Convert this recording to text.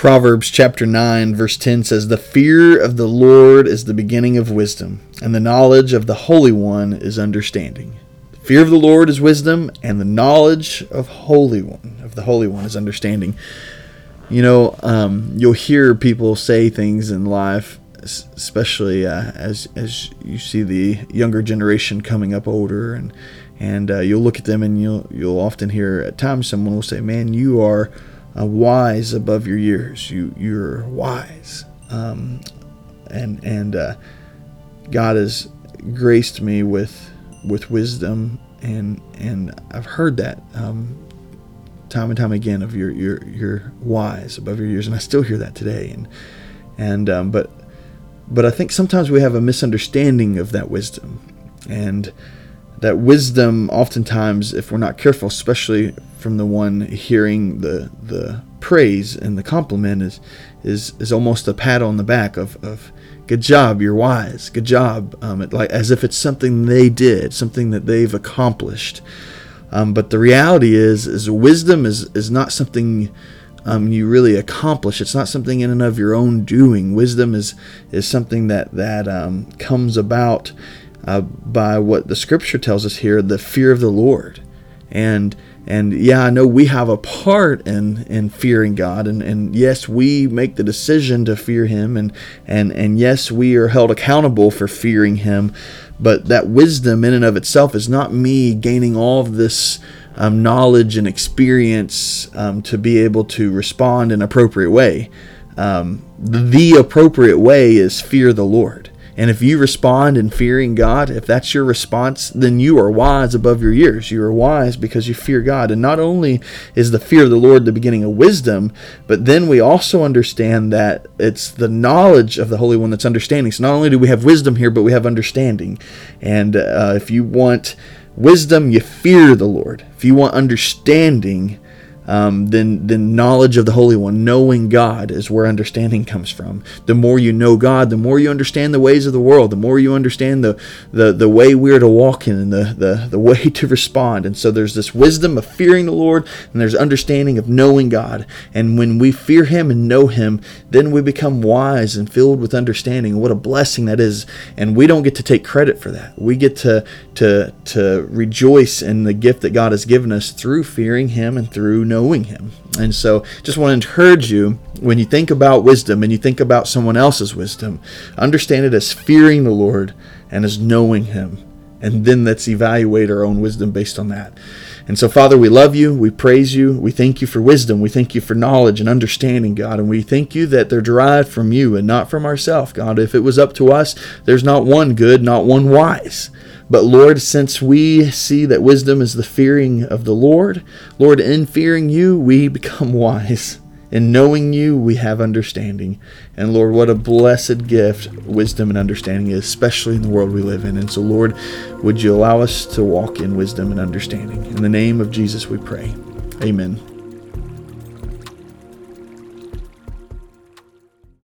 Proverbs chapter 9, verse 10 says, The fear of the Lord is the beginning of wisdom, and the knowledge of the Holy One is understanding. The fear of the Lord is wisdom, and the knowledge of Holy One of the Holy One is understanding. You know, um, you'll hear people say things in life, especially uh, as as you see the younger generation coming up older, and and uh, you'll look at them and you'll you'll often hear at times someone will say, "Man, you are." Uh, wise above your years. You you're wise, um, and and uh, God has graced me with with wisdom, and and I've heard that um, time and time again of your your you're wise above your years, and I still hear that today. And and um, but but I think sometimes we have a misunderstanding of that wisdom, and that wisdom oftentimes if we're not careful especially from the one hearing the the praise and the compliment is is is almost a pat on the back of, of good job you're wise good job um, it, like as if it's something they did something that they've accomplished um, but the reality is is wisdom is is not something um, you really accomplish. It's not something in and of your own doing. Wisdom is is something that that um, comes about uh, by what the scripture tells us here the fear of the Lord. And and yeah, I know we have a part in in fearing God, and, and yes, we make the decision to fear Him, and and and yes, we are held accountable for fearing Him. But that wisdom in and of itself is not me gaining all of this um, knowledge and experience um, to be able to respond in appropriate way. Um, the appropriate way is fear the Lord. And if you respond in fearing God, if that's your response, then you are wise above your years. You are wise because you fear God. And not only is the fear of the Lord the beginning of wisdom, but then we also understand that it's the knowledge of the Holy One that's understanding. So not only do we have wisdom here, but we have understanding. And uh, if you want wisdom, you fear the Lord. If you want understanding, um, then knowledge of the Holy One, knowing God, is where understanding comes from. The more you know God, the more you understand the ways of the world. The more you understand the the, the way we're to walk in and the, the the way to respond. And so there's this wisdom of fearing the Lord, and there's understanding of knowing God. And when we fear Him and know Him, then we become wise and filled with understanding. What a blessing that is! And we don't get to take credit for that. We get to to to rejoice in the gift that God has given us through fearing Him and through knowing knowing Him. And so, just want to encourage you when you think about wisdom and you think about someone else's wisdom, understand it as fearing the Lord and as knowing Him. And then let's evaluate our own wisdom based on that. And so, Father, we love you. We praise you. We thank you for wisdom. We thank you for knowledge and understanding, God. And we thank you that they're derived from you and not from ourselves, God. If it was up to us, there's not one good, not one wise. But Lord, since we see that wisdom is the fearing of the Lord, Lord, in fearing you, we become wise. In knowing you, we have understanding. And Lord, what a blessed gift wisdom and understanding is, especially in the world we live in. And so, Lord, would you allow us to walk in wisdom and understanding? In the name of Jesus, we pray. Amen.